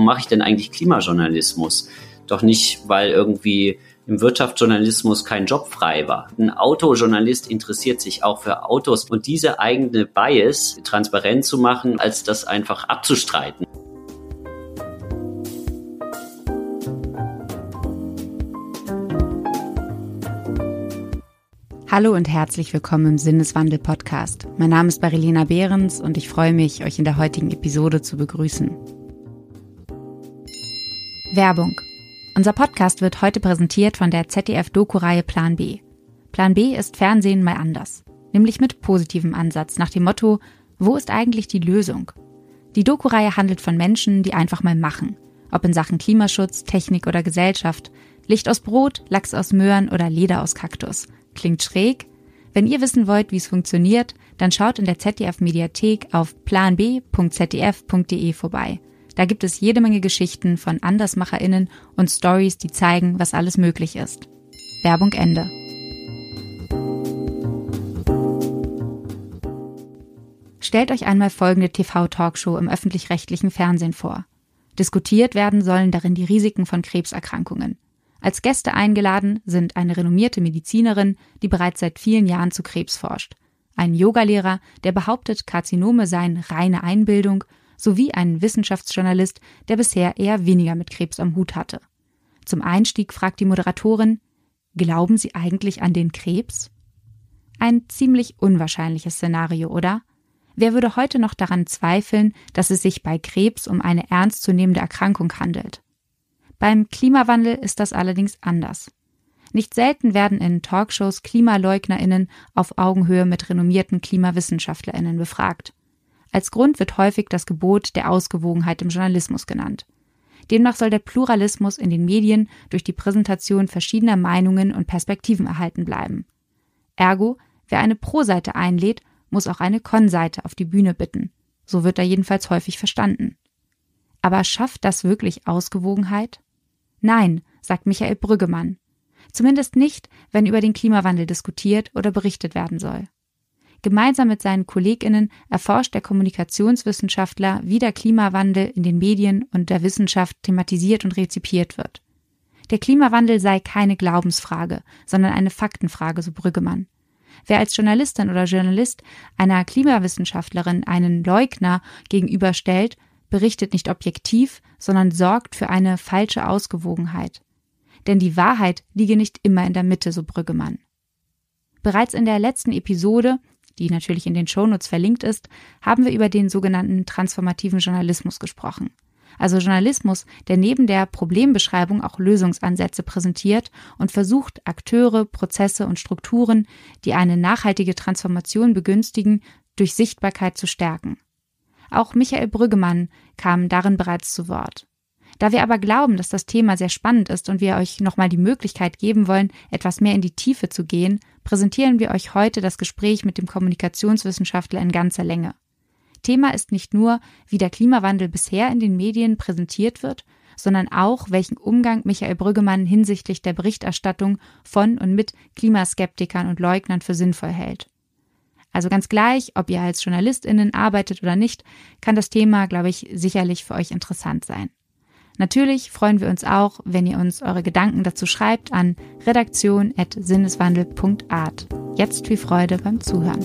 warum mache ich denn eigentlich Klimajournalismus? Doch nicht, weil irgendwie im Wirtschaftsjournalismus kein Job frei war. Ein Autojournalist interessiert sich auch für Autos und diese eigene Bias transparent zu machen, als das einfach abzustreiten. Hallo und herzlich willkommen im Sinneswandel Podcast. Mein Name ist Marilena Behrens und ich freue mich, euch in der heutigen Episode zu begrüßen. Werbung unser Podcast wird heute präsentiert von der ZDF-Doku-Reihe Plan B. Plan B ist Fernsehen mal anders, nämlich mit positivem Ansatz nach dem Motto, wo ist eigentlich die Lösung? Die Doku-Reihe handelt von Menschen, die einfach mal machen, ob in Sachen Klimaschutz, Technik oder Gesellschaft, Licht aus Brot, Lachs aus Möhren oder Leder aus Kaktus. Klingt schräg? Wenn ihr wissen wollt, wie es funktioniert, dann schaut in der ZDF-Mediathek auf planb.zdf.de vorbei. Da gibt es jede Menge Geschichten von AndersmacherInnen und Stories, die zeigen, was alles möglich ist. Werbung Ende. Stellt euch einmal folgende TV-Talkshow im öffentlich-rechtlichen Fernsehen vor. Diskutiert werden sollen darin die Risiken von Krebserkrankungen. Als Gäste eingeladen sind eine renommierte Medizinerin, die bereits seit vielen Jahren zu Krebs forscht, ein Yogalehrer, der behauptet, Karzinome seien reine Einbildung sowie einen Wissenschaftsjournalist, der bisher eher weniger mit Krebs am Hut hatte. Zum Einstieg fragt die Moderatorin, glauben Sie eigentlich an den Krebs? Ein ziemlich unwahrscheinliches Szenario, oder? Wer würde heute noch daran zweifeln, dass es sich bei Krebs um eine ernstzunehmende Erkrankung handelt? Beim Klimawandel ist das allerdings anders. Nicht selten werden in Talkshows Klimaleugnerinnen auf Augenhöhe mit renommierten Klimawissenschaftlerinnen befragt. Als Grund wird häufig das Gebot der Ausgewogenheit im Journalismus genannt. Demnach soll der Pluralismus in den Medien durch die Präsentation verschiedener Meinungen und Perspektiven erhalten bleiben. Ergo, wer eine Pro-Seite einlädt, muss auch eine Kon-Seite auf die Bühne bitten. So wird er jedenfalls häufig verstanden. Aber schafft das wirklich Ausgewogenheit? Nein, sagt Michael Brüggemann. Zumindest nicht, wenn über den Klimawandel diskutiert oder berichtet werden soll. Gemeinsam mit seinen KollegInnen erforscht der Kommunikationswissenschaftler, wie der Klimawandel in den Medien und der Wissenschaft thematisiert und rezipiert wird. Der Klimawandel sei keine Glaubensfrage, sondern eine Faktenfrage, so Brüggemann. Wer als Journalistin oder Journalist einer Klimawissenschaftlerin einen Leugner gegenüberstellt, berichtet nicht objektiv, sondern sorgt für eine falsche Ausgewogenheit. Denn die Wahrheit liege nicht immer in der Mitte, so Brüggemann. Bereits in der letzten Episode die natürlich in den Shownotes verlinkt ist, haben wir über den sogenannten transformativen Journalismus gesprochen. Also Journalismus, der neben der Problembeschreibung auch Lösungsansätze präsentiert und versucht, Akteure, Prozesse und Strukturen, die eine nachhaltige Transformation begünstigen, durch Sichtbarkeit zu stärken. Auch Michael Brüggemann kam darin bereits zu Wort. Da wir aber glauben, dass das Thema sehr spannend ist und wir euch nochmal die Möglichkeit geben wollen, etwas mehr in die Tiefe zu gehen, präsentieren wir euch heute das Gespräch mit dem Kommunikationswissenschaftler in ganzer Länge. Thema ist nicht nur, wie der Klimawandel bisher in den Medien präsentiert wird, sondern auch, welchen Umgang Michael Brüggemann hinsichtlich der Berichterstattung von und mit Klimaskeptikern und Leugnern für sinnvoll hält. Also ganz gleich, ob ihr als JournalistInnen arbeitet oder nicht, kann das Thema, glaube ich, sicherlich für euch interessant sein. Natürlich freuen wir uns auch, wenn ihr uns eure Gedanken dazu schreibt an redaktion.sinneswandel.art. Jetzt viel Freude beim Zuhören.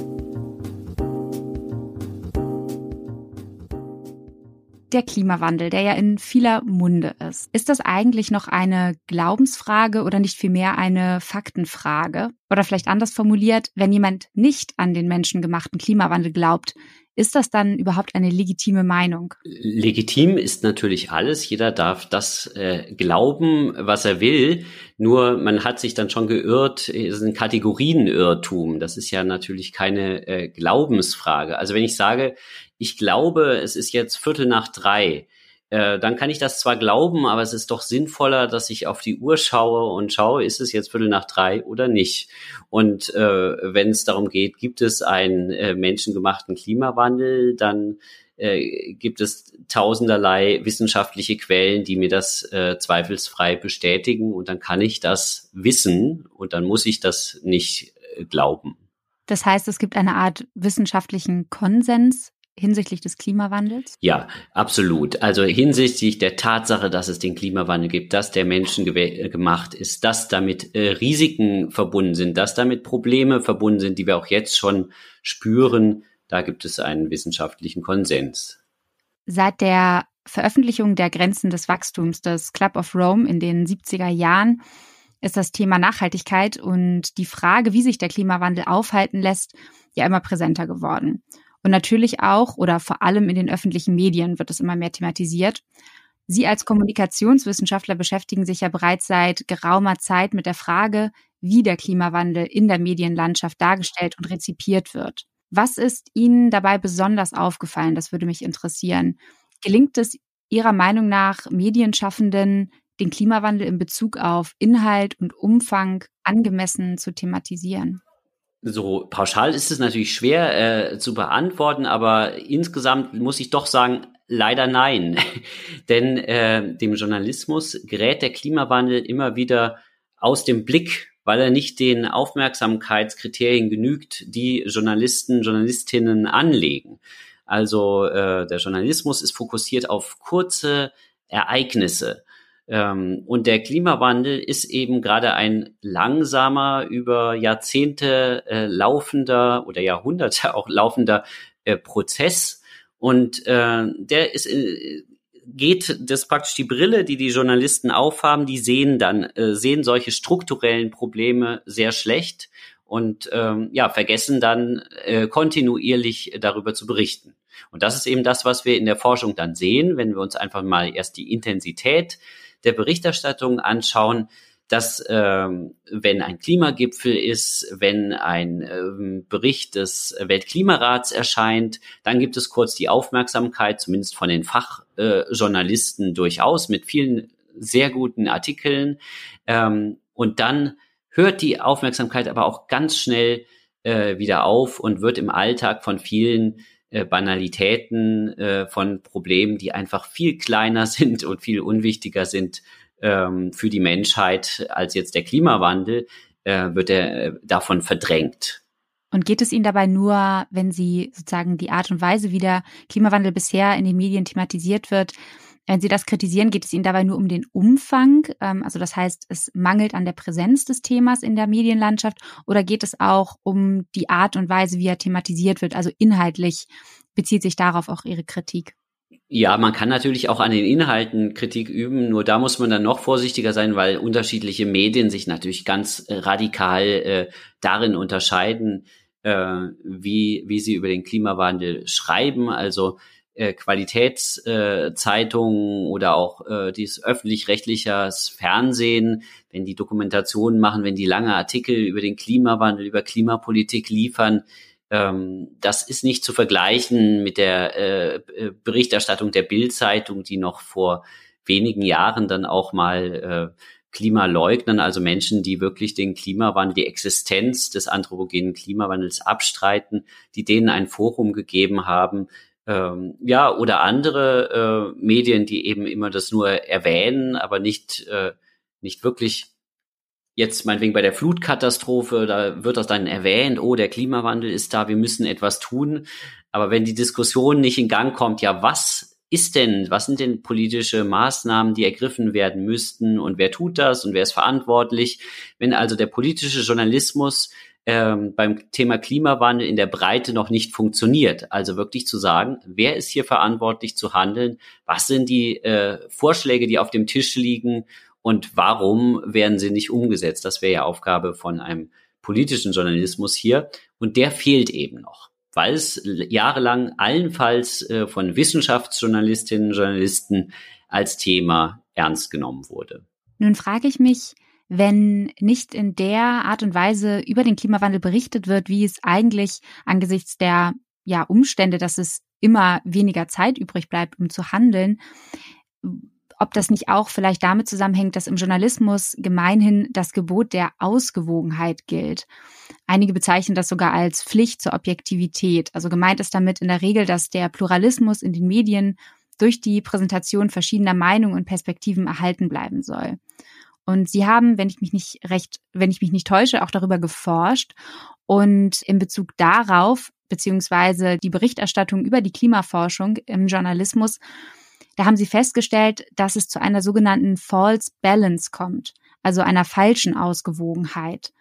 Der Klimawandel, der ja in vieler Munde ist. Ist das eigentlich noch eine Glaubensfrage oder nicht vielmehr eine Faktenfrage? Oder vielleicht anders formuliert, wenn jemand nicht an den menschengemachten Klimawandel glaubt, ist das dann überhaupt eine legitime Meinung? Legitim ist natürlich alles. Jeder darf das äh, glauben, was er will. Nur man hat sich dann schon geirrt, es ist ein Kategorienirrtum. Das ist ja natürlich keine äh, Glaubensfrage. Also wenn ich sage, ich glaube, es ist jetzt Viertel nach drei, äh, dann kann ich das zwar glauben, aber es ist doch sinnvoller, dass ich auf die Uhr schaue und schaue, ist es jetzt Viertel nach drei oder nicht. Und äh, wenn es darum geht, gibt es einen äh, menschengemachten Klimawandel, dann äh, gibt es tausenderlei wissenschaftliche Quellen, die mir das äh, zweifelsfrei bestätigen und dann kann ich das wissen und dann muss ich das nicht äh, glauben. Das heißt, es gibt eine Art wissenschaftlichen Konsens hinsichtlich des Klimawandels? Ja, absolut. Also hinsichtlich der Tatsache, dass es den Klimawandel gibt, dass der Menschen gemacht ist, dass damit äh, Risiken verbunden sind, dass damit Probleme verbunden sind, die wir auch jetzt schon spüren, da gibt es einen wissenschaftlichen Konsens. Seit der Veröffentlichung der Grenzen des Wachstums des Club of Rome in den 70er Jahren ist das Thema Nachhaltigkeit und die Frage, wie sich der Klimawandel aufhalten lässt, ja immer präsenter geworden. Und natürlich auch oder vor allem in den öffentlichen Medien wird es immer mehr thematisiert. Sie als Kommunikationswissenschaftler beschäftigen sich ja bereits seit geraumer Zeit mit der Frage, wie der Klimawandel in der Medienlandschaft dargestellt und rezipiert wird. Was ist Ihnen dabei besonders aufgefallen? Das würde mich interessieren. Gelingt es Ihrer Meinung nach Medienschaffenden, den Klimawandel in Bezug auf Inhalt und Umfang angemessen zu thematisieren? So pauschal ist es natürlich schwer äh, zu beantworten, aber insgesamt muss ich doch sagen, leider nein. Denn äh, dem Journalismus gerät der Klimawandel immer wieder aus dem Blick, weil er nicht den Aufmerksamkeitskriterien genügt, die Journalisten, Journalistinnen anlegen. Also äh, der Journalismus ist fokussiert auf kurze Ereignisse. Ähm, und der Klimawandel ist eben gerade ein langsamer, über Jahrzehnte äh, laufender oder Jahrhunderte auch laufender äh, Prozess. Und äh, der ist, äh, geht das praktisch die Brille, die die Journalisten aufhaben, die sehen dann, äh, sehen solche strukturellen Probleme sehr schlecht und ähm, ja, vergessen dann äh, kontinuierlich darüber zu berichten. Und das ist eben das, was wir in der Forschung dann sehen, wenn wir uns einfach mal erst die Intensität der Berichterstattung anschauen, dass ähm, wenn ein Klimagipfel ist, wenn ein ähm, Bericht des Weltklimarats erscheint, dann gibt es kurz die Aufmerksamkeit, zumindest von den Fachjournalisten äh, durchaus, mit vielen sehr guten Artikeln. Ähm, und dann hört die Aufmerksamkeit aber auch ganz schnell äh, wieder auf und wird im Alltag von vielen äh, Banalitäten äh, von Problemen, die einfach viel kleiner sind und viel unwichtiger sind ähm, für die Menschheit als jetzt der Klimawandel, äh, wird er äh, davon verdrängt. Und geht es Ihnen dabei nur, wenn Sie sozusagen die Art und Weise, wie der Klimawandel bisher in den Medien thematisiert wird, wenn Sie das kritisieren, geht es Ihnen dabei nur um den Umfang? Ähm, also das heißt, es mangelt an der Präsenz des Themas in der Medienlandschaft oder geht es auch um die Art und Weise, wie er thematisiert wird? Also inhaltlich bezieht sich darauf auch Ihre Kritik? Ja, man kann natürlich auch an den Inhalten Kritik üben, nur da muss man dann noch vorsichtiger sein, weil unterschiedliche Medien sich natürlich ganz äh, radikal äh, darin unterscheiden, äh, wie, wie sie über den Klimawandel schreiben. Also äh, Qualitätszeitungen äh, oder auch äh, dieses öffentlich-rechtliches Fernsehen, wenn die Dokumentationen machen, wenn die lange Artikel über den Klimawandel, über Klimapolitik liefern, ähm, das ist nicht zu vergleichen mit der äh, äh Berichterstattung der Bild-Zeitung, die noch vor wenigen Jahren dann auch mal äh, Klimaleugnern, also Menschen, die wirklich den Klimawandel, die Existenz des anthropogenen Klimawandels abstreiten, die denen ein Forum gegeben haben, ähm, ja, oder andere äh, Medien, die eben immer das nur erwähnen, aber nicht, äh, nicht wirklich jetzt meinetwegen bei der Flutkatastrophe, da wird das dann erwähnt, oh, der Klimawandel ist da, wir müssen etwas tun. Aber wenn die Diskussion nicht in Gang kommt, ja, was ist denn, was sind denn politische Maßnahmen, die ergriffen werden müssten und wer tut das und wer ist verantwortlich? Wenn also der politische Journalismus ähm, beim Thema Klimawandel in der Breite noch nicht funktioniert. Also wirklich zu sagen, wer ist hier verantwortlich zu handeln? Was sind die äh, Vorschläge, die auf dem Tisch ligen? Und warum werden sie nicht umgesetzt? Das wäre ja Aufgabe von einem politischen Journalismus hier. Und der fehlt eben noch, weil es jahrelang allenfalls äh, von Wissenschaftsjournalistinnen und Journalisten als Thema ernst genommen wurde. Nun frage ich mich, wenn nicht in der Art und Weise über den Klimawandel berichtet wird, wie es eigentlich angesichts der ja, Umstände, dass es immer weniger Zeit übrig bleibt, um zu handeln, ob das nicht auch vielleicht damit zusammenhängt, dass im Journalismus gemeinhin das Gebot der Ausgewogenheit gilt. Einige bezeichnen das sogar als Pflicht zur Objektivität. Also gemeint ist damit in der Regel, dass der Pluralismus in den Medien durch die Präsentation verschiedener Meinungen und Perspektiven erhalten bleiben soll. Und sie haben, wenn ich mich nicht recht, wenn ich mich nicht täusche, auch darüber geforscht. Und in Bezug darauf beziehungsweise die Berichterstattung über die Klimaforschung im Journalismus, da haben sie festgestellt, dass es zu einer sogenannten False Balance kommt, also einer falschen Ausgewogenheit.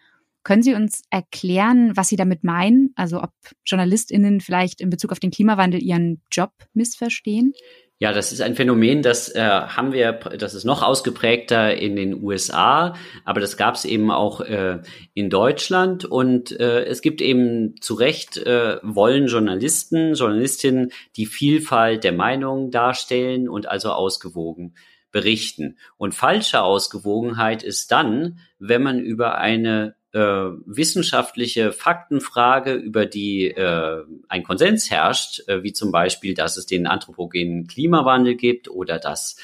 Können Sie uns erklären, was Sie damit meinen? Also ob JournalistInnen vielleicht in Bezug auf den Klimawandel ihren Job missverstehen? Ja, das ist ein Phänomen, das äh, haben wir, das ist noch ausgeprägter in den USA, aber das gab es eben auch äh, in Deutschland und äh, es gibt eben zu Recht äh, wollen Journalisten, Journalistinnen die Vielfalt der Meinungen darstellen und also ausgewogen berichten. Und falsche Ausgewogenheit ist dann, wenn man über eine äh, wissenschaftliche Faktenfrage, über die äh, ein Konsens herrscht, äh, wie zum Beispiel, dass es den anthropogenen Klimawandel gibt oder dass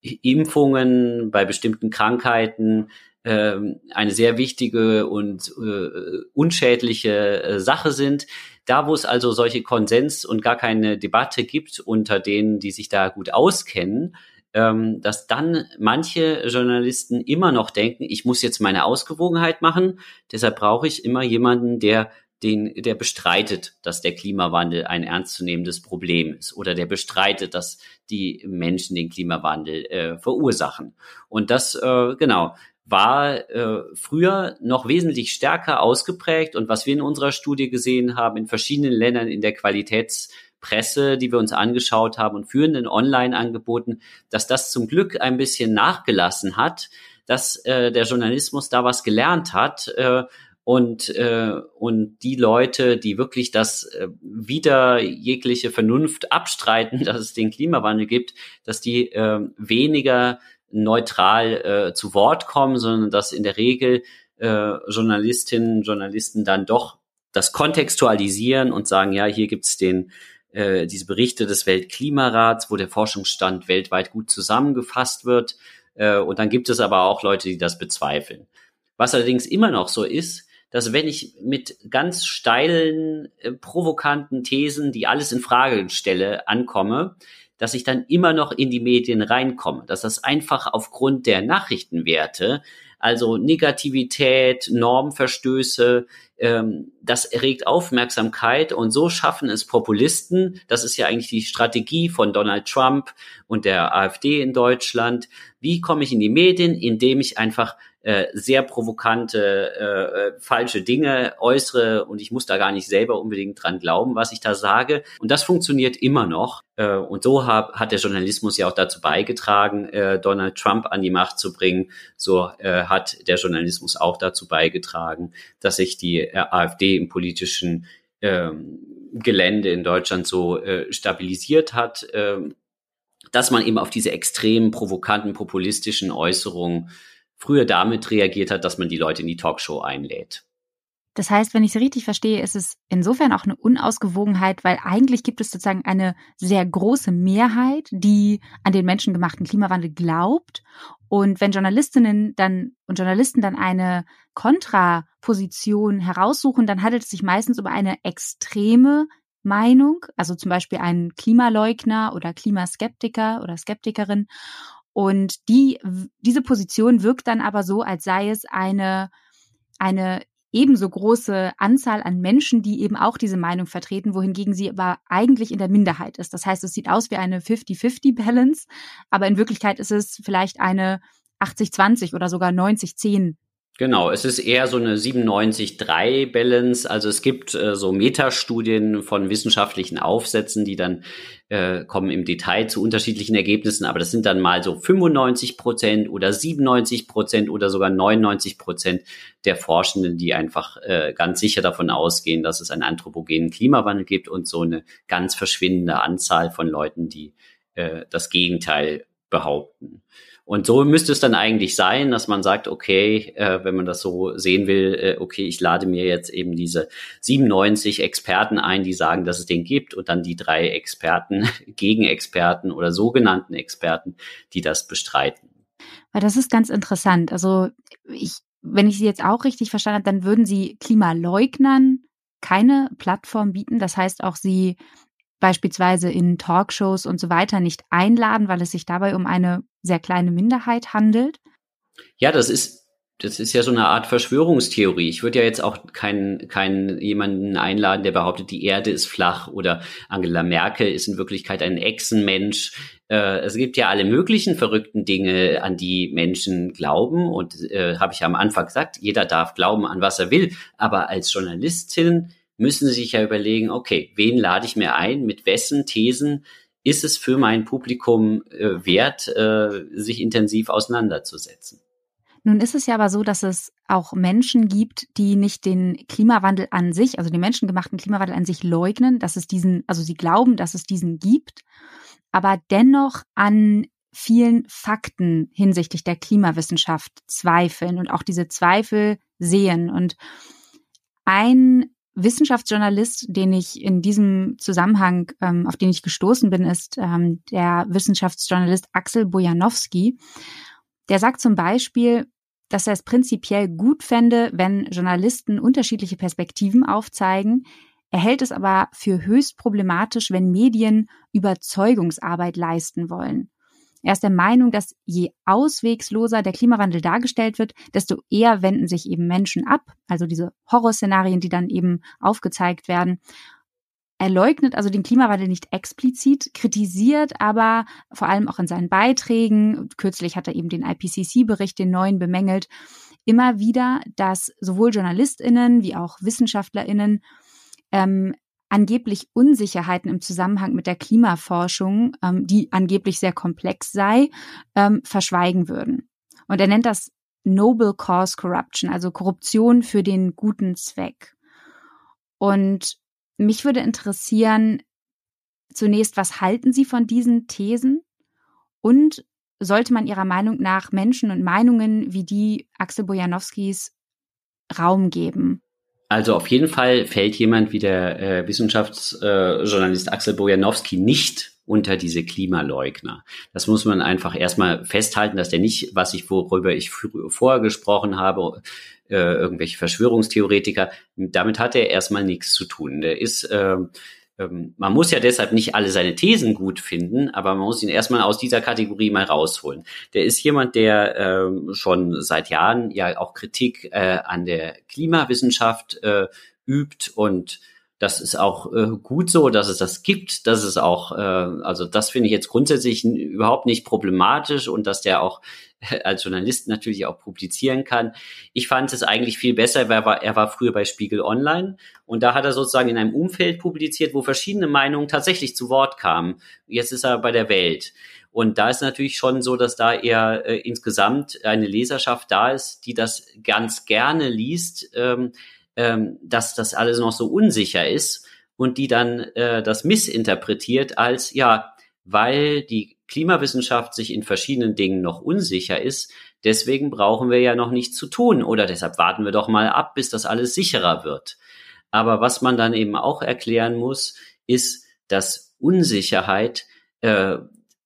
Impfungen bei bestimmten Krankheiten äh, eine sehr wichtige und äh, unschädliche äh, Sache sind. Da, wo es also solche Konsens und gar keine Debatte gibt unter denen, die sich da gut auskennen, ähm, dass dann manche Journalisten immer noch denken, ich muss jetzt meine Ausgewogenheit machen, deshalb brauche ich immer jemanden, der den, der bestreitet, dass der Klimawandel ein ernstzunehmendes Problem ist oder der bestreitet, dass die Menschen den Klimawandel äh, verursachen. Und das, äh, genau, war äh, früher noch wesentlich stärker ausgeprägt. Und was wir in unserer Studie gesehen haben, in verschiedenen Ländern in der Qualitäts- Presse, die wir uns angeschaut haben und führenden Online-Angeboten, dass das zum Glück ein bisschen nachgelassen hat, dass äh, der Journalismus da was gelernt hat äh, und äh, und die Leute, die wirklich das äh, wieder jegliche Vernunft abstreiten, dass es den Klimawandel gibt, dass die äh, weniger neutral äh, zu Wort kommen, sondern dass in der Regel äh, Journalistinnen, Journalisten dann doch das kontextualisieren und sagen, ja, hier gibt's den äh, diese Berichte des Weltklimarats, wo der Forschungsstand weltweit gut zusammengefasst wird. Äh, und dann gibt es aber auch Leute, die das bezweifeln. Was allerdings immer noch so ist, dass wenn ich mit ganz steilen, äh, provokanten Thesen, die alles in Frage stelle, ankomme, dass ich dann immer noch in die Medien reinkomme, dass das einfach aufgrund der Nachrichtenwerte also Negativität, Normverstöße, ähm, das erregt Aufmerksamkeit und so schaffen es Populisten, das ist ja eigentlich die Strategie von Donald Trump und der AfD in Deutschland. Wie komme ich in die Medien, indem ich einfach äh, sehr provokante, äh, äh, falsche Dinge äußere und ich muss da gar nicht selber unbedingt dran glauben, was ich da sage. Und das funktioniert immer noch. Äh, und so hab, hat der Journalismus ja auch dazu beigetragen, äh, Donald Trump an die Macht zu bringen. So äh, hat der Journalismus auch dazu beigetragen, dass sich die äh, AfD im politischen ähm, Gelände in Deutschland so äh, stabilisiert hat, äh, dass man eben auf diese extrem provokanten populistischen Äußerungen früher damit reagiert hat, dass man die Leute in die Talkshow einlädt. Das heißt, wenn ich es richtig verstehe, ist es insofern auch eine Unausgewogenheit, weil eigentlich gibt es sozusagen eine sehr große Mehrheit, die an den menschengemachten Klimawandel glaubt. Und wenn Journalistinnen dann und Journalisten dann eine Kontraposition heraussuchen, dann handelt es sich meistens um eine extreme Meinung, also zum Beispiel einen Klimaleugner oder Klimaskeptiker oder Skeptikerin. Und die, diese Position wirkt dann aber so, als sei es eine, eine ebenso große Anzahl an Menschen, die eben auch diese Meinung vertreten, wohingegen sie aber eigentlich in der Minderheit ist. Das heißt, es sieht aus wie eine 50-50-Balance, aber in Wirklichkeit ist es vielleicht eine 80-20 oder sogar 90-10 Genau, es ist eher so eine 97-3 Balance. Also es gibt äh, so Metastudien von wissenschaftlichen Aufsätzen, die dann äh, kommen im Detail zu unterschiedlichen Ergebnissen, aber das sind dann mal so 95 Prozent oder 97 Prozent oder sogar 99 Prozent der Forschenden, die einfach äh, ganz sicher davon ausgehen, dass es einen anthropogenen Klimawandel gibt und so eine ganz verschwindende Anzahl von Leuten, die äh, das Gegenteil behaupten. Und so müsste es dann eigentlich sein, dass man sagt, okay, äh, wenn man das so sehen will, äh, okay, ich lade mir jetzt eben diese 97 Experten ein, die sagen, dass es den gibt und dann die drei Experten, Gegenexperten oder sogenannten Experten, die das bestreiten. Weil das ist ganz interessant. Also ich, wenn ich Sie jetzt auch richtig verstanden habe, dann würden Sie Klimaleugnern keine Plattform bieten. Das heißt auch, Sie beispielsweise in Talkshows und so weiter nicht einladen, weil es sich dabei um eine sehr kleine Minderheit handelt? Ja, das ist das ist ja so eine Art Verschwörungstheorie. Ich würde ja jetzt auch keinen keinen jemanden einladen, der behauptet, die Erde ist flach oder Angela Merkel ist in Wirklichkeit ein Echsenmensch. Äh, es gibt ja alle möglichen verrückten Dinge, an die Menschen glauben. Und äh, habe ich ja am Anfang gesagt, jeder darf glauben, an was er will. Aber als Journalistin müssen Sie sich ja überlegen, okay, wen lade ich mir ein, mit wessen Thesen ist es für mein Publikum äh, wert, äh, sich intensiv auseinanderzusetzen. Nun ist es ja aber so, dass es auch Menschen gibt, die nicht den Klimawandel an sich, also den menschengemachten Klimawandel an sich leugnen, dass es diesen, also sie glauben, dass es diesen gibt, aber dennoch an vielen Fakten hinsichtlich der Klimawissenschaft zweifeln und auch diese Zweifel sehen. Und ein Wissenschaftsjournalist, den ich in diesem Zusammenhang, ähm, auf den ich gestoßen bin, ist ähm, der Wissenschaftsjournalist Axel Bojanowski. Der sagt zum Beispiel, dass er es prinzipiell gut fände, wenn Journalisten unterschiedliche Perspektiven aufzeigen. Er hält es aber für höchst problematisch, wenn Medien Überzeugungsarbeit leisten wollen. Er ist der Meinung, dass je auswegsloser der Klimawandel dargestellt wird, desto eher wenden sich eben Menschen ab, also diese Horrorszenarien, die dann eben aufgezeigt werden. Er leugnet also den Klimawandel nicht explizit, kritisiert aber vor allem auch in seinen Beiträgen, kürzlich hat er eben den IPCC-Bericht, den neuen, bemängelt, immer wieder, dass sowohl JournalistInnen wie auch WissenschaftlerInnen ähm, angeblich Unsicherheiten im Zusammenhang mit der Klimaforschung, ähm, die angeblich sehr komplex sei, ähm, verschweigen würden. Und er nennt das Noble Cause Corruption, also Korruption für den guten Zweck. Und mich würde interessieren, zunächst, was halten Sie von diesen Thesen? Und sollte man Ihrer Meinung nach Menschen und Meinungen wie die Axel Bojanowskis Raum geben? Also auf jeden Fall fällt jemand wie der äh, Wissenschaftsjournalist äh, Axel Bojanowski nicht unter diese Klimaleugner. Das muss man einfach erstmal festhalten, dass der nicht, was ich, worüber ich vorher gesprochen habe, äh, irgendwelche Verschwörungstheoretiker, damit hat er erstmal nichts zu tun. Der ist, äh, ähm, man muss ja deshalb nicht alle seine Thesen gut finden, aber man muss ihn erstmal aus dieser Kategorie mal rausholen. Der ist jemand, der äh, schon seit Jahren ja auch Kritik äh, an der Klimawissenschaft äh, übt und das ist auch äh, gut so, dass es das gibt. Das ist auch, äh, also das finde ich jetzt grundsätzlich überhaupt nicht problematisch und dass der auch als Journalist natürlich auch publizieren kann. Ich fand es eigentlich viel besser, er war, er war früher bei Spiegel Online und da hat er sozusagen in einem Umfeld publiziert, wo verschiedene Meinungen tatsächlich zu Wort kamen. Jetzt ist er bei der Welt. Und da ist natürlich schon so, dass da eher äh, insgesamt eine Leserschaft da ist, die das ganz gerne liest. Ähm, ähm, dass das alles noch so unsicher ist und die dann äh, das missinterpretiert als, ja, weil die Klimawissenschaft sich in verschiedenen Dingen noch unsicher ist, deswegen brauchen wir ja noch nichts zu tun oder deshalb warten wir doch mal ab, bis das alles sicherer wird. Aber was man dann eben auch erklären muss, ist, dass Unsicherheit äh,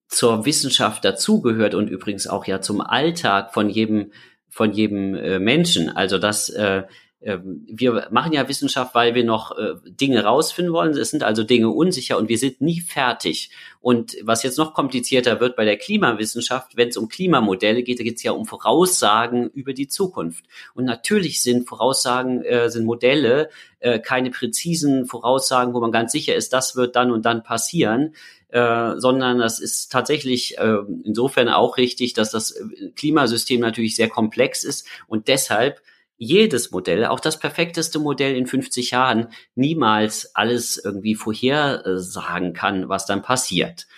zur Wissenschaft dazugehört und übrigens auch ja zum Alltag von jedem von jedem äh, Menschen. Also dass äh, wir machen ja Wissenschaft, weil wir noch äh, Dinge rausfinden wollen. Es sind also Dinge unsicher und wir sind nie fertig. Und was jetzt noch komplizierter wird bei der Klimawissenschaft, wenn es um Klimamodelle geht, da geht es ja um Voraussagen über die Zukunft. Und natürlich sind Voraussagen, äh, sind Modelle äh, keine präzisen Voraussagen, wo man ganz sicher ist, das wird dann und dann passieren. Äh, sondern das ist tatsächlich äh, insofern auch richtig, dass das Klimasystem natürlich sehr komplex ist und deshalb jedes Modell, auch das perfekteste Modell in 50 Jahren, niemals alles irgendwie vorhersagen kann, was dann passiert.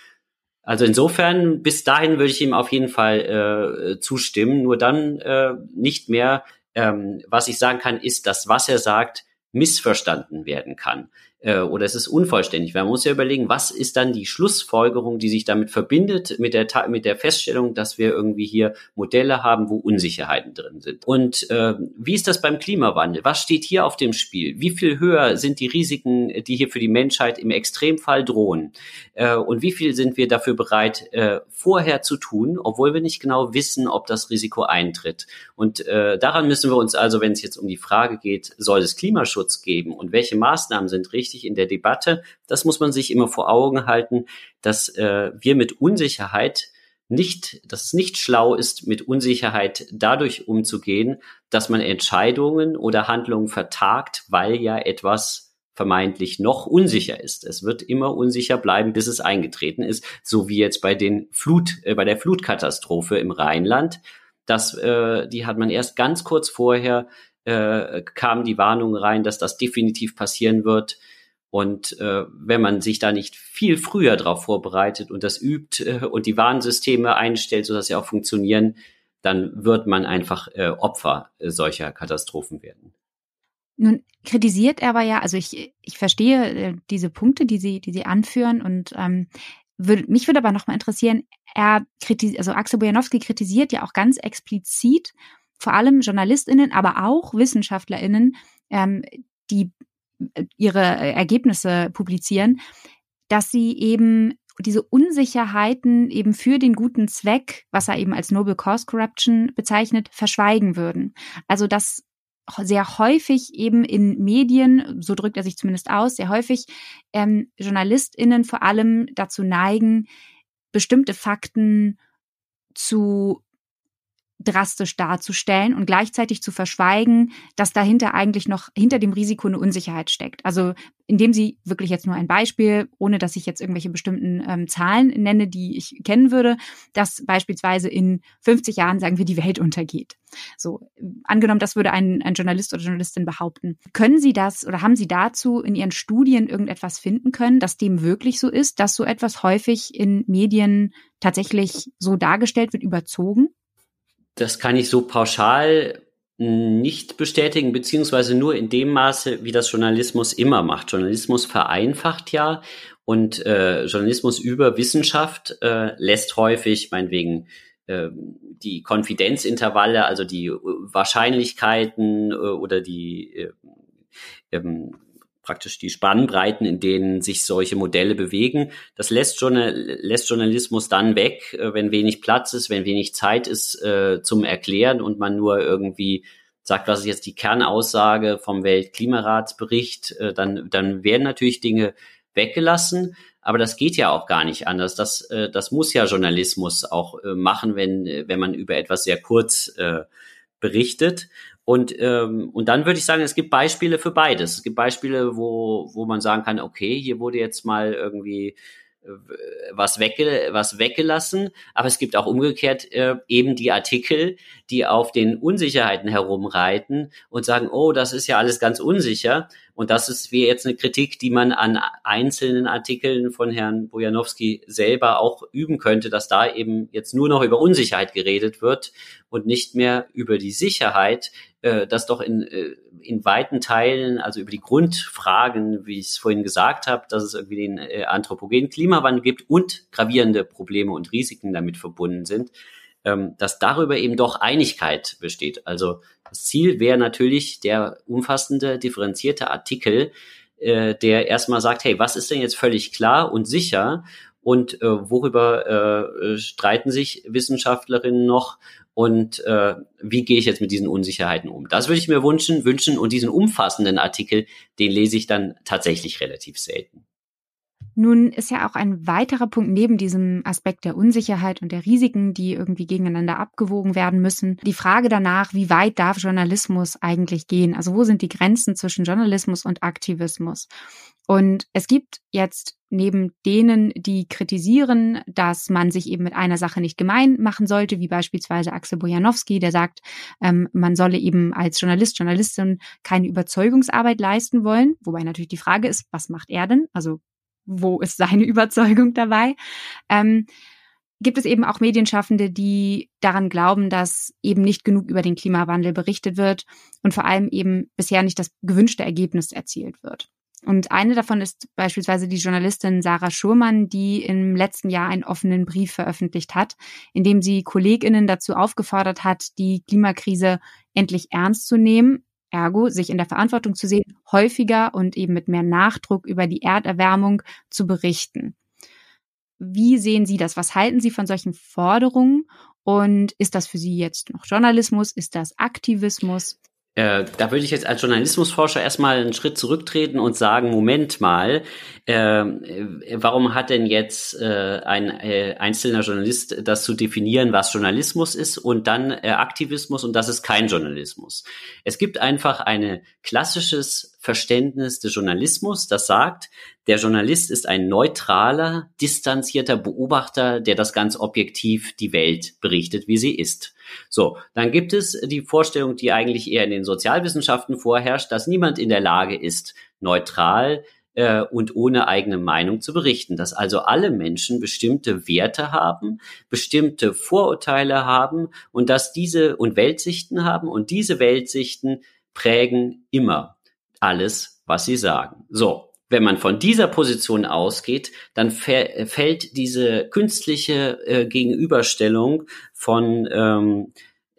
Also insofern, bis dahin würde ich ihm auf jeden Fall äh, zustimmen. Nur dann äh, nicht mehr, ähm, was ich sagen kann, ist, dass was er sagt, missverstanden werden kann äh, oder es ist unvollständig. Man muss ja überlegen, was ist dann die Schlussfolgerung, die sich damit verbindet, mit der, mit der Feststellung, dass wir irgendwie hier Modelle haben, wo Unsicherheiten drin sind. Und äh, wie ist das beim Klimawandel? Was steht hier auf dem Spiel? Wie viel höher sind die Risiken, die hier für die Menschheit im Extremfall drohen? Äh, und wie viel sind wir dafür bereit, äh, vorher zu tun, obwohl wir nicht genau wissen, ob das Risiko eintritt? Und äh, daran müssen wir uns also, wenn es jetzt um die Frage geht, soll es Klimaschutz geben und welche Maßnahmen sind richtig, wichtig in der Debatte. Das muss man sich immer vor Augen halten, dass äh, wir mit Unsicherheit nicht, dass es nicht schlau ist, mit Unsicherheit dadurch umzugehen, dass man Entscheidungen oder Handlungen vertagt, weil ja etwas vermeintlich noch unsicher ist. Es wird immer unsicher bleiben, bis es eingetreten ist, so wie jetzt bei den Flut, äh, bei der Flutkatastrophe im Rheinland. Das, äh, die hat man erst ganz kurz vorher äh, kam die Warnung rein, dass das definitiv passieren wird. Und äh, wenn man sich da nicht viel früher darauf vorbereitet und das übt äh, und die Warnsysteme einstellt, sodass sie auch funktionieren, dann wird man einfach äh, Opfer äh, solcher Katastrophen werden. Nun kritisiert er aber ja, also ich, ich verstehe äh, diese Punkte, die Sie, die Sie anführen und ähm, würd, mich würde aber nochmal interessieren, er kritisiert, also Axel Bojanowski kritisiert ja auch ganz explizit vor allem JournalistInnen, aber auch WissenschaftlerInnen, ähm, die ihre Ergebnisse publizieren, dass sie eben diese Unsicherheiten eben für den guten Zweck, was er eben als Noble Cause Corruption bezeichnet, verschweigen würden. Also dass sehr häufig eben in Medien, so drückt er sich zumindest aus, sehr häufig ähm, JournalistInnen vor allem dazu neigen, bestimmte Fakten zu drastisch darzustellen und gleichzeitig zu verschweigen, dass dahinter eigentlich noch hinter dem Risiko eine Unsicherheit steckt. Also indem sie wirklich jetzt nur ein Beispiel, ohne dass ich jetzt irgendwelche bestimmten ähm, Zahlen nenne, die ich kennen würde, dass beispielsweise in 50 Jahren, sagen wir, die Welt untergeht. So, angenommen, das würde ein, ein Journalist oder Journalistin behaupten. Können Sie das oder haben Sie dazu in Ihren Studien irgendetwas finden können, dass dem wirklich so ist, dass so etwas häufig in Medien tatsächlich so dargestellt wird, überzogen? Das kann ich so pauschal nicht bestätigen, beziehungsweise nur in dem Maße, wie das Journalismus immer macht. Journalismus vereinfacht ja und äh, Journalismus über Wissenschaft äh, lässt häufig, meinetwegen, äh, die Konfidenzintervalle, also die Wahrscheinlichkeiten äh, oder die äh, praktisch die Spannbreiten, in denen sich solche Modelle bewegen. Das lässt, Journal lässt Journalismus dann weg, äh, wenn wenig Platz ist, wenn wenig Zeit ist äh, zum Erklären und man nur irgendwie sagt, was ist jetzt die Kernaussage vom Weltklimaratsbericht, äh, dann, dann werden natürlich Dinge weggelassen. Aber das geht ja auch gar nicht anders. Das, äh, das muss ja Journalismus auch äh, machen, wenn, wenn man über etwas sehr kurz äh, berichtet. Und, ähm, und dann würde ich sagen, es gibt Beispiele für beides. Es gibt Beispiele, wo, wo man sagen kann, okay, hier wurde jetzt mal irgendwie äh, was, wegge was weggelassen, aber es gibt auch umgekehrt äh, eben die Artikel, die auf den Unsicherheiten herumreiten und sagen, oh, das ist ja alles ganz unsicher. Und das ist wie jetzt eine Kritik, die man an einzelnen Artikeln von Herrn Bojanowski selber auch üben könnte, dass da eben jetzt nur noch über Unsicherheit geredet wird und nicht mehr über die Sicherheit, äh, dass doch in, äh, in weiten Teilen, also über die Grundfragen, wie ich es vorhin gesagt habe, dass es irgendwie den äh, anthropogenen Klimawandel gibt und gravierende Probleme und Risiken damit verbunden sind, ähm, dass darüber eben doch Einigkeit besteht. Also das Ziel wäre natürlich der umfassende, differenzierte Artikel, äh, der erstmal sagt, hey, was ist denn jetzt völlig klar und sicher und äh, worüber äh, streiten sich Wissenschaftlerinnen noch und äh, wie gehe ich jetzt mit diesen Unsicherheiten um? Das würde ich mir wünschen, wünschen und diesen umfassenden Artikel, den lese ich dann tatsächlich relativ selten. Nun ist ja auch ein weiterer Punkt neben diesem Aspekt der Unsicherheit und der Risiken, die irgendwie gegeneinander abgewogen werden müssen, die Frage danach, wie weit darf Journalismus eigentlich gehen? Also wo sind die Grenzen zwischen Journalismus und Aktivismus? Und es gibt jetzt neben denen, die kritisieren, dass man sich eben mit einer Sache nicht gemein machen sollte, wie beispielsweise Axel Bojanowski, der sagt, ähm, man solle eben als Journalist, Journalistin keine Überzeugungsarbeit leisten wollen. Wobei natürlich die Frage ist, was macht er denn? Also wo ist seine Überzeugung dabei? Ähm, gibt es eben auch Medienschaffende, die daran glauben, dass eben nicht genug über den Klimawandel berichtet wird und vor allem eben bisher nicht das gewünschte Ergebnis erzielt wird. Und eine davon ist beispielsweise die Journalistin Sarah Schurmann, die im letzten Jahr einen offenen Brief veröffentlicht hat, in dem sie Kolleginnen dazu aufgefordert hat, die Klimakrise endlich ernst zu nehmen ergo sich in der Verantwortung zu sehen, häufiger und eben mit mehr Nachdruck über die Erderwärmung zu berichten. Wie sehen Sie das? Was halten Sie von solchen Forderungen? Und ist das für Sie jetzt noch Journalismus? Ist das Aktivismus? Äh, da würde ich jetzt als Journalismusforscher erstmal einen Schritt zurücktreten und sagen, Moment mal, äh, warum hat denn jetzt äh, ein äh, einzelner Journalist das zu definieren, was Journalismus ist und dann äh, Aktivismus und das ist kein Journalismus. Es gibt einfach ein klassisches Verständnis des Journalismus, das sagt, der Journalist ist ein neutraler, distanzierter Beobachter, der das ganz objektiv die Welt berichtet, wie sie ist. So, dann gibt es die Vorstellung, die eigentlich eher in den Sozialwissenschaften vorherrscht, dass niemand in der Lage ist, neutral äh, und ohne eigene Meinung zu berichten, dass also alle Menschen bestimmte Werte haben, bestimmte Vorurteile haben und dass diese und Weltsichten haben und diese Weltsichten prägen immer alles, was sie sagen. So, wenn man von dieser Position ausgeht, dann fällt diese künstliche äh, Gegenüberstellung von ähm,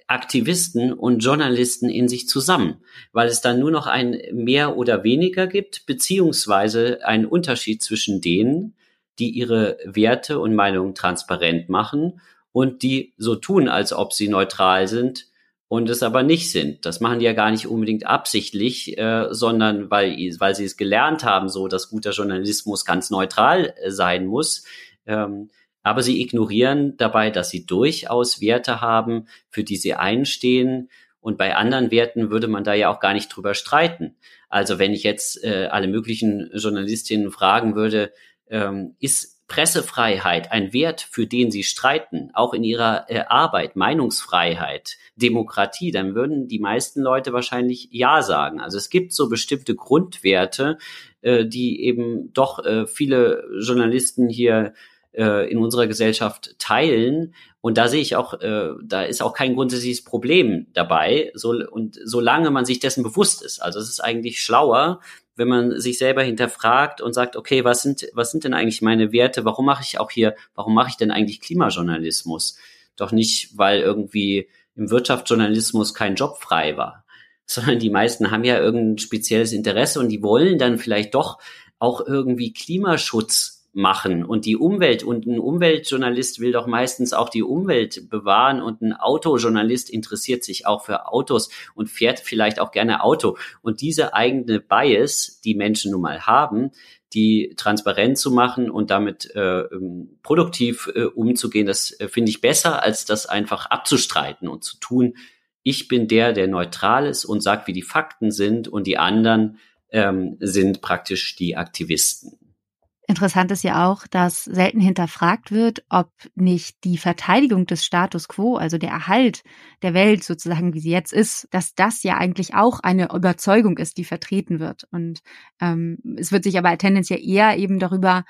Aktivisten und Journalisten in sich zusammen, weil es dann nur noch ein mehr oder weniger gibt, beziehungsweise einen Unterschied zwischen denen, die ihre Werte und Meinungen transparent machen und die so tun, als ob sie neutral sind und es aber nicht sind. Das machen die ja gar nicht unbedingt absichtlich, äh, sondern weil, weil sie es gelernt haben, so dass guter Journalismus ganz neutral äh, sein muss. Ähm, aber sie ignorieren dabei, dass sie durchaus Werte haben, für die sie einstehen. Und bei anderen Werten würde man da ja auch gar nicht drüber streiten. Also wenn ich jetzt äh, alle möglichen Journalistinnen fragen würde, ähm, ist Pressefreiheit ein Wert, für den sie streiten, auch in ihrer äh, Arbeit, Meinungsfreiheit, Demokratie, dann würden die meisten Leute wahrscheinlich Ja sagen. Also es gibt so bestimmte Grundwerte, äh, die eben doch äh, viele Journalisten hier äh, in unserer Gesellschaft teilen. Und da sehe ich auch, äh, da ist auch kein grundsätzliches Problem dabei. So, und solange man sich dessen bewusst ist, also es ist eigentlich schlauer, wenn man sich selber hinterfragt und sagt, okay, was sind, was sind denn eigentlich meine Werte? Warum mache ich auch hier, warum mache ich denn eigentlich Klimajournalismus? Doch nicht, weil irgendwie im Wirtschaftsjournalismus kein Job frei war, sondern die meisten haben ja irgendein spezielles Interesse und die wollen dann vielleicht doch auch irgendwie Klimaschutz machen und die Umwelt und ein Umweltjournalist will doch meistens auch die Umwelt bewahren und ein Autojournalist interessiert sich auch für Autos und fährt vielleicht auch gerne Auto und diese eigene Bias, die Menschen nun mal haben, die transparent zu machen und damit äh, ähm, produktiv äh, umzugehen, das äh, finde ich besser, als das einfach abzustreiten und zu tun. Ich bin der, der neutral ist und sagt, wie die Fakten sind und die anderen ähm, sind praktisch die Aktivisten. Interessant ist ja auch, dass selten hinterfragt wird, ob nicht die Verteidigung des Status quo, also der Erhalt der Welt sozusagen, wie sie jetzt ist, dass das ja eigentlich auch eine Überzeugung ist, die vertreten wird. Und ähm, es wird sich aber tendenziell eher eben darüber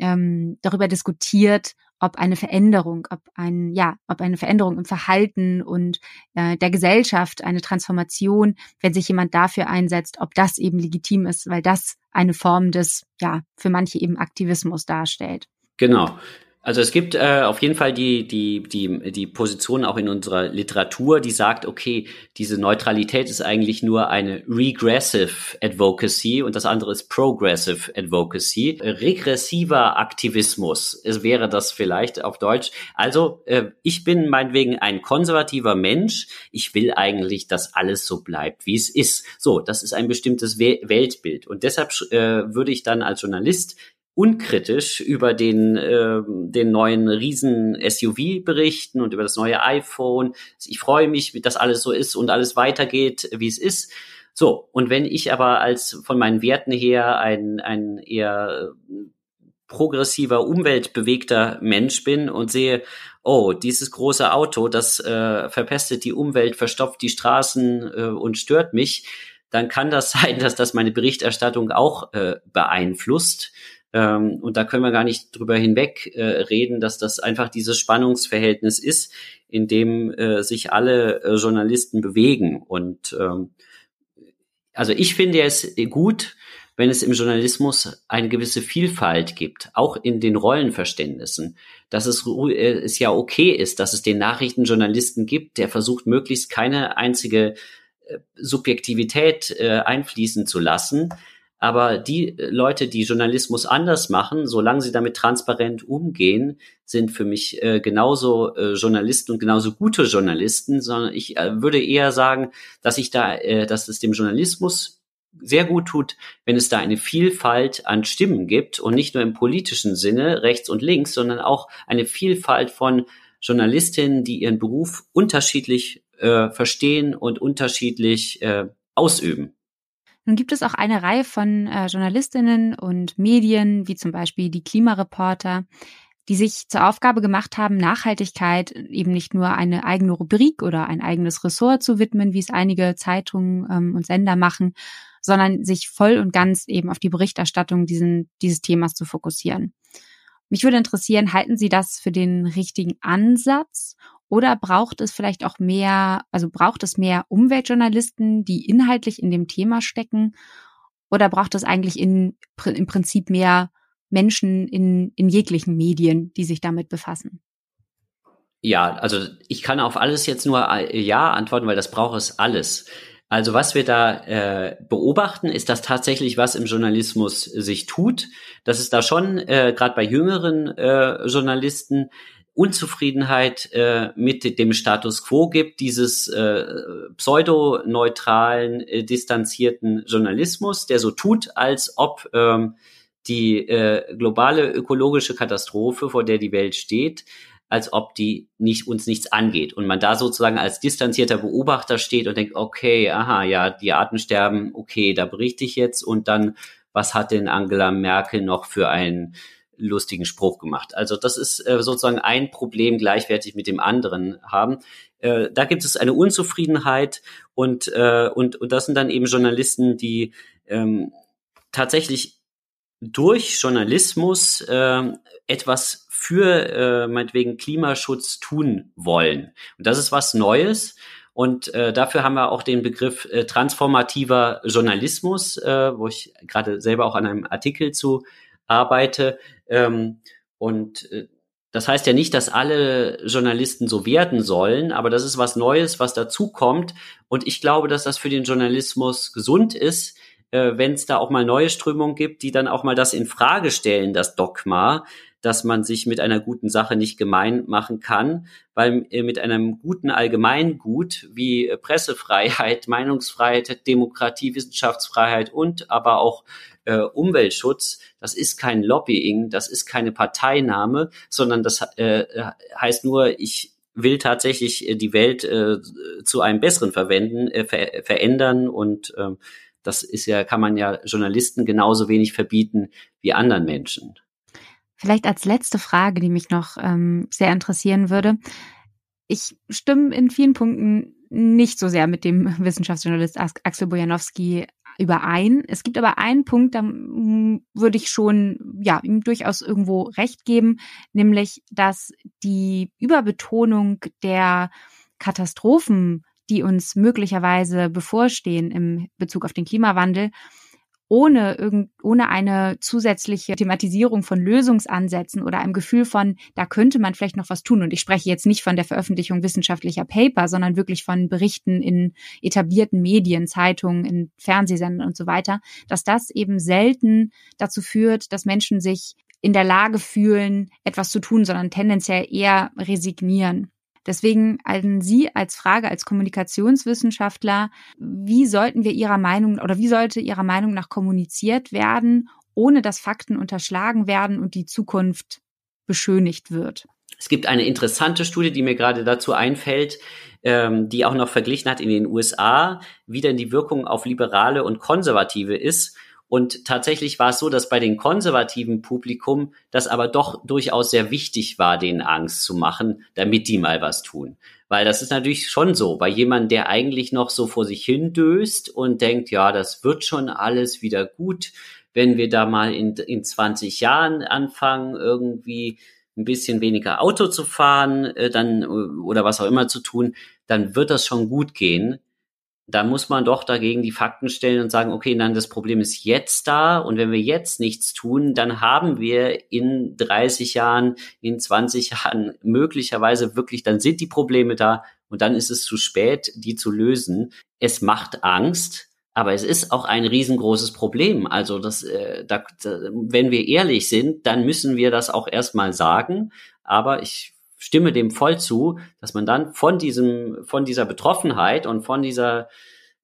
ähm, darüber diskutiert, ob eine Veränderung, ob ein, ja, ob eine Veränderung im Verhalten und äh, der Gesellschaft, eine Transformation, wenn sich jemand dafür einsetzt, ob das eben legitim ist, weil das eine Form des, ja, für manche eben Aktivismus darstellt. Genau. Also es gibt äh, auf jeden Fall die, die, die, die Position auch in unserer Literatur, die sagt, okay, diese Neutralität ist eigentlich nur eine regressive Advocacy und das andere ist progressive Advocacy. Regressiver Aktivismus es wäre das vielleicht auf Deutsch. Also äh, ich bin meinetwegen ein konservativer Mensch. Ich will eigentlich, dass alles so bleibt, wie es ist. So, das ist ein bestimmtes Weltbild. Und deshalb äh, würde ich dann als Journalist unkritisch über den, äh, den neuen Riesen-SUV berichten und über das neue iPhone. Ich freue mich, wie das alles so ist und alles weitergeht, wie es ist. So, und wenn ich aber als von meinen Werten her ein, ein eher progressiver, umweltbewegter Mensch bin und sehe, oh, dieses große Auto, das äh, verpestet die Umwelt, verstopft die Straßen äh, und stört mich, dann kann das sein, dass das meine Berichterstattung auch äh, beeinflusst. Ähm, und da können wir gar nicht drüber hinweg äh, reden, dass das einfach dieses Spannungsverhältnis ist, in dem äh, sich alle äh, Journalisten bewegen. Und ähm, also ich finde es gut, wenn es im Journalismus eine gewisse Vielfalt gibt, auch in den Rollenverständnissen, dass es, äh, es ja okay ist, dass es den Nachrichtenjournalisten gibt, der versucht, möglichst keine einzige äh, Subjektivität äh, einfließen zu lassen, Aber die äh, Leute, die Journalismus anders machen, solange sie damit transparent umgehen, sind für mich äh, genauso äh, Journalisten und genauso gute Journalisten, sondern ich äh, würde eher sagen, dass ich da, äh, dass es dem Journalismus sehr gut tut, wenn es da eine Vielfalt an Stimmen gibt und nicht nur im politischen Sinne, rechts und links, sondern auch eine Vielfalt von Journalistinnen, die ihren Beruf unterschiedlich äh, verstehen und unterschiedlich ausüben. Nun gibt es auch eine Reihe von äh, Journalistinnen und Medien, wie zum Beispiel die Klimareporter, die sich zur Aufgabe gemacht haben, Nachhaltigkeit eben nicht nur eine eigene Rubrik oder ein eigenes Ressort zu widmen, wie es einige Zeitungen ähm, und Sender machen, sondern sich voll und ganz eben auf die Berichterstattung diesen, dieses Themas zu fokussieren. Mich würde interessieren, halten Sie das für den richtigen Ansatz oder braucht es vielleicht auch mehr, also braucht es mehr Umweltjournalisten, die inhaltlich in dem Thema stecken? Oder braucht es eigentlich in, im Prinzip mehr Menschen in, in jeglichen Medien, die sich damit befassen? Ja, also ich kann auf alles jetzt nur äh, Ja antworten, weil das braucht es alles. Also was wir da äh, beobachten, ist dass tatsächlich, was im Journalismus sich tut. Dass es da schon, äh, gerade bei jüngeren äh, Journalisten, Unzufriedenheit äh, mit dem Status quo gibt, dieses äh, pseudoneutralen, äh, distanzierten Journalismus, der so tut, als ob ähm, die äh, globale ökologische Katastrophe, vor der die Welt steht, als ob die nicht uns nichts angeht. Und man da sozusagen als distanzierter Beobachter steht und denkt, okay, aha, ja, die Arten sterben, okay, da berichte ich jetzt. Und dann, was hat denn Angela Merkel noch für ein lustigen Spruch gemacht. Also das ist äh, sozusagen ein Problem gleichwertig mit dem anderen haben. Äh, da gibt es eine Unzufriedenheit und, äh, und, und das sind dann eben Journalisten, die ähm, tatsächlich durch Journalismus äh, etwas für äh, meinetwegen Klimaschutz tun wollen. Und das ist was Neues. Und äh, dafür haben wir auch den Begriff äh, transformativer Journalismus, äh, wo ich gerade selber auch an einem Artikel zu arbeite. Ähm, und äh, das heißt ja nicht, dass alle Journalisten so werden sollen, aber das ist was Neues, was dazukommt. Und ich glaube, dass das für den Journalismus gesund ist, äh, wenn es da auch mal neue Strömungen gibt, die dann auch mal das in Frage stellen, das Dogma, dass man sich mit einer guten Sache nicht gemein machen kann, weil äh, mit einem guten Allgemeingut wie äh, Pressefreiheit, Meinungsfreiheit, Demokratie, Wissenschaftsfreiheit und aber auch äh, Umweltschutz, das ist kein Lobbying, das ist keine Parteinahme, sondern das äh, heißt nur, ich will tatsächlich äh, die Welt äh, zu einem besseren verwenden, äh, ver verändern und äh, das ist ja, kann man ja Journalisten genauso wenig verbieten wie anderen Menschen. Vielleicht als letzte Frage, die mich noch ähm, sehr interessieren würde. Ich stimme in vielen Punkten nicht so sehr mit dem Wissenschaftsjournalist Axel Bojanowski überein. Es gibt aber einen Punkt, da würde ich schon ja ihm durchaus irgendwo recht geben, nämlich dass die Überbetonung der Katastrophen, die uns möglicherweise bevorstehen im Bezug auf den Klimawandel, ohne irgend, ohne eine zusätzliche Thematisierung von Lösungsansätzen oder einem Gefühl von, da könnte man vielleicht noch was tun. Und ich spreche jetzt nicht von der Veröffentlichung wissenschaftlicher Paper, sondern wirklich von Berichten in etablierten Medien, Zeitungen, in Fernsehsendern und so weiter, dass das eben selten dazu führt, dass Menschen sich in der Lage fühlen, etwas zu tun, sondern tendenziell eher resignieren. Deswegen an Sie als Frage als Kommunikationswissenschaftler, wie sollten wir Ihrer Meinung oder wie sollte Ihrer Meinung nach kommuniziert werden, ohne dass Fakten unterschlagen werden und die Zukunft beschönigt wird? Es gibt eine interessante Studie, die mir gerade dazu einfällt, ähm, die auch noch verglichen hat in den USA, wie denn die Wirkung auf Liberale und Konservative ist. Und tatsächlich war es so, dass bei den konservativen Publikum das aber doch durchaus sehr wichtig war, denen Angst zu machen, damit die mal was tun. Weil das ist natürlich schon so, bei jemandem, der eigentlich noch so vor sich hin döst und denkt, ja, das wird schon alles wieder gut, wenn wir da mal in, in 20 Jahren anfangen, irgendwie ein bisschen weniger Auto zu fahren, äh, dann oder was auch immer zu tun, dann wird das schon gut gehen da muss man doch dagegen die Fakten stellen und sagen, okay, nein, das Problem ist jetzt da und wenn wir jetzt nichts tun, dann haben wir in 30 Jahren, in 20 Jahren möglicherweise wirklich, dann sind die Probleme da und dann ist es zu spät, die zu lösen. Es macht Angst, Aber es ist auch ein riesengroßes Problem. Also das, äh, da, da, wenn wir ehrlich sind, dann müssen wir das auch erstmal sagen. Aber ich stimme dem voll zu, dass man dann von diesem, von dieser Betroffenheit und von dieser,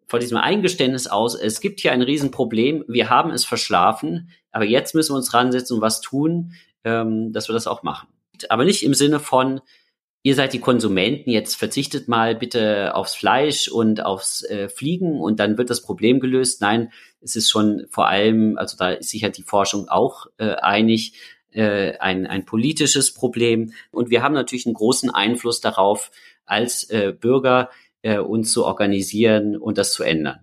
von diesem Eingeständnis aus, es gibt hier ein Riesenproblem, wir haben es verschlafen, aber jetzt müssen wir uns ransetzen und was tun, ähm, dass wir das auch machen. Aber nicht im Sinne von, ihr seid die Konsumenten, jetzt verzichtet mal bitte aufs Fleisch und aufs äh, Fliegen und dann wird das Problem gelöst. Nein, es ist schon vor allem, also da ist sicher die Forschung auch äh, einig, äh, ein, ein politisches Problem. Und wir haben natürlich einen großen Einfluss darauf, als äh, Bürger äh, uns zu organisieren und das zu ändern.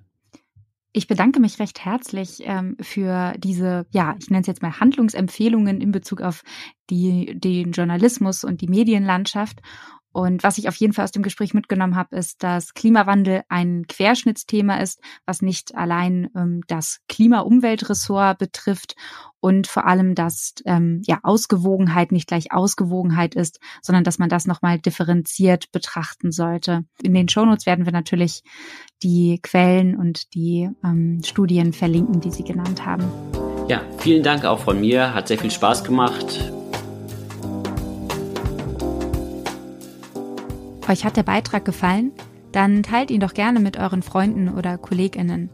Ich bedanke mich recht herzlich ähm, für diese, ja, ich nenne es jetzt mal Handlungsempfehlungen in Bezug auf die, den Journalismus und die Medienlandschaft. Und was ich auf jeden Fall aus dem Gespräch mitgenommen habe, ist, dass Klimawandel ein Querschnittsthema ist, was nicht allein ähm, das Klima-Umweltressort betrifft und vor allem, dass ähm, ja Ausgewogenheit nicht gleich Ausgewogenheit ist, sondern dass man das nochmal differenziert betrachten sollte. In den Shownotes werden wir natürlich die Quellen und die ähm, Studien verlinken, die Sie genannt haben. Ja, vielen Dank auch von mir. Hat sehr viel Spaß gemacht. Euch hat der Beitrag gefallen? Dann teilt ihn doch gerne mit euren Freunden oder Kolleginnen.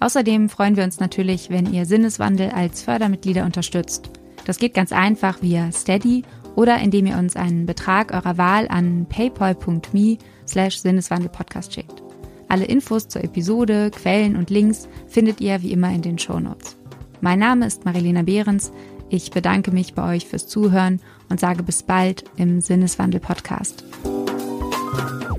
Außerdem freuen wir uns natürlich, wenn ihr Sinneswandel als Fördermitglieder unterstützt. Das geht ganz einfach via Steady oder indem ihr uns einen Betrag eurer Wahl an paypal.me slash Sinneswandelpodcast schickt. Alle Infos zur Episode, Quellen und Links findet ihr wie immer in den Shownotes. Mein Name ist Marilena Behrens. Ich bedanke mich bei euch fürs Zuhören und sage bis bald im Sinneswandel Podcast. Thank you.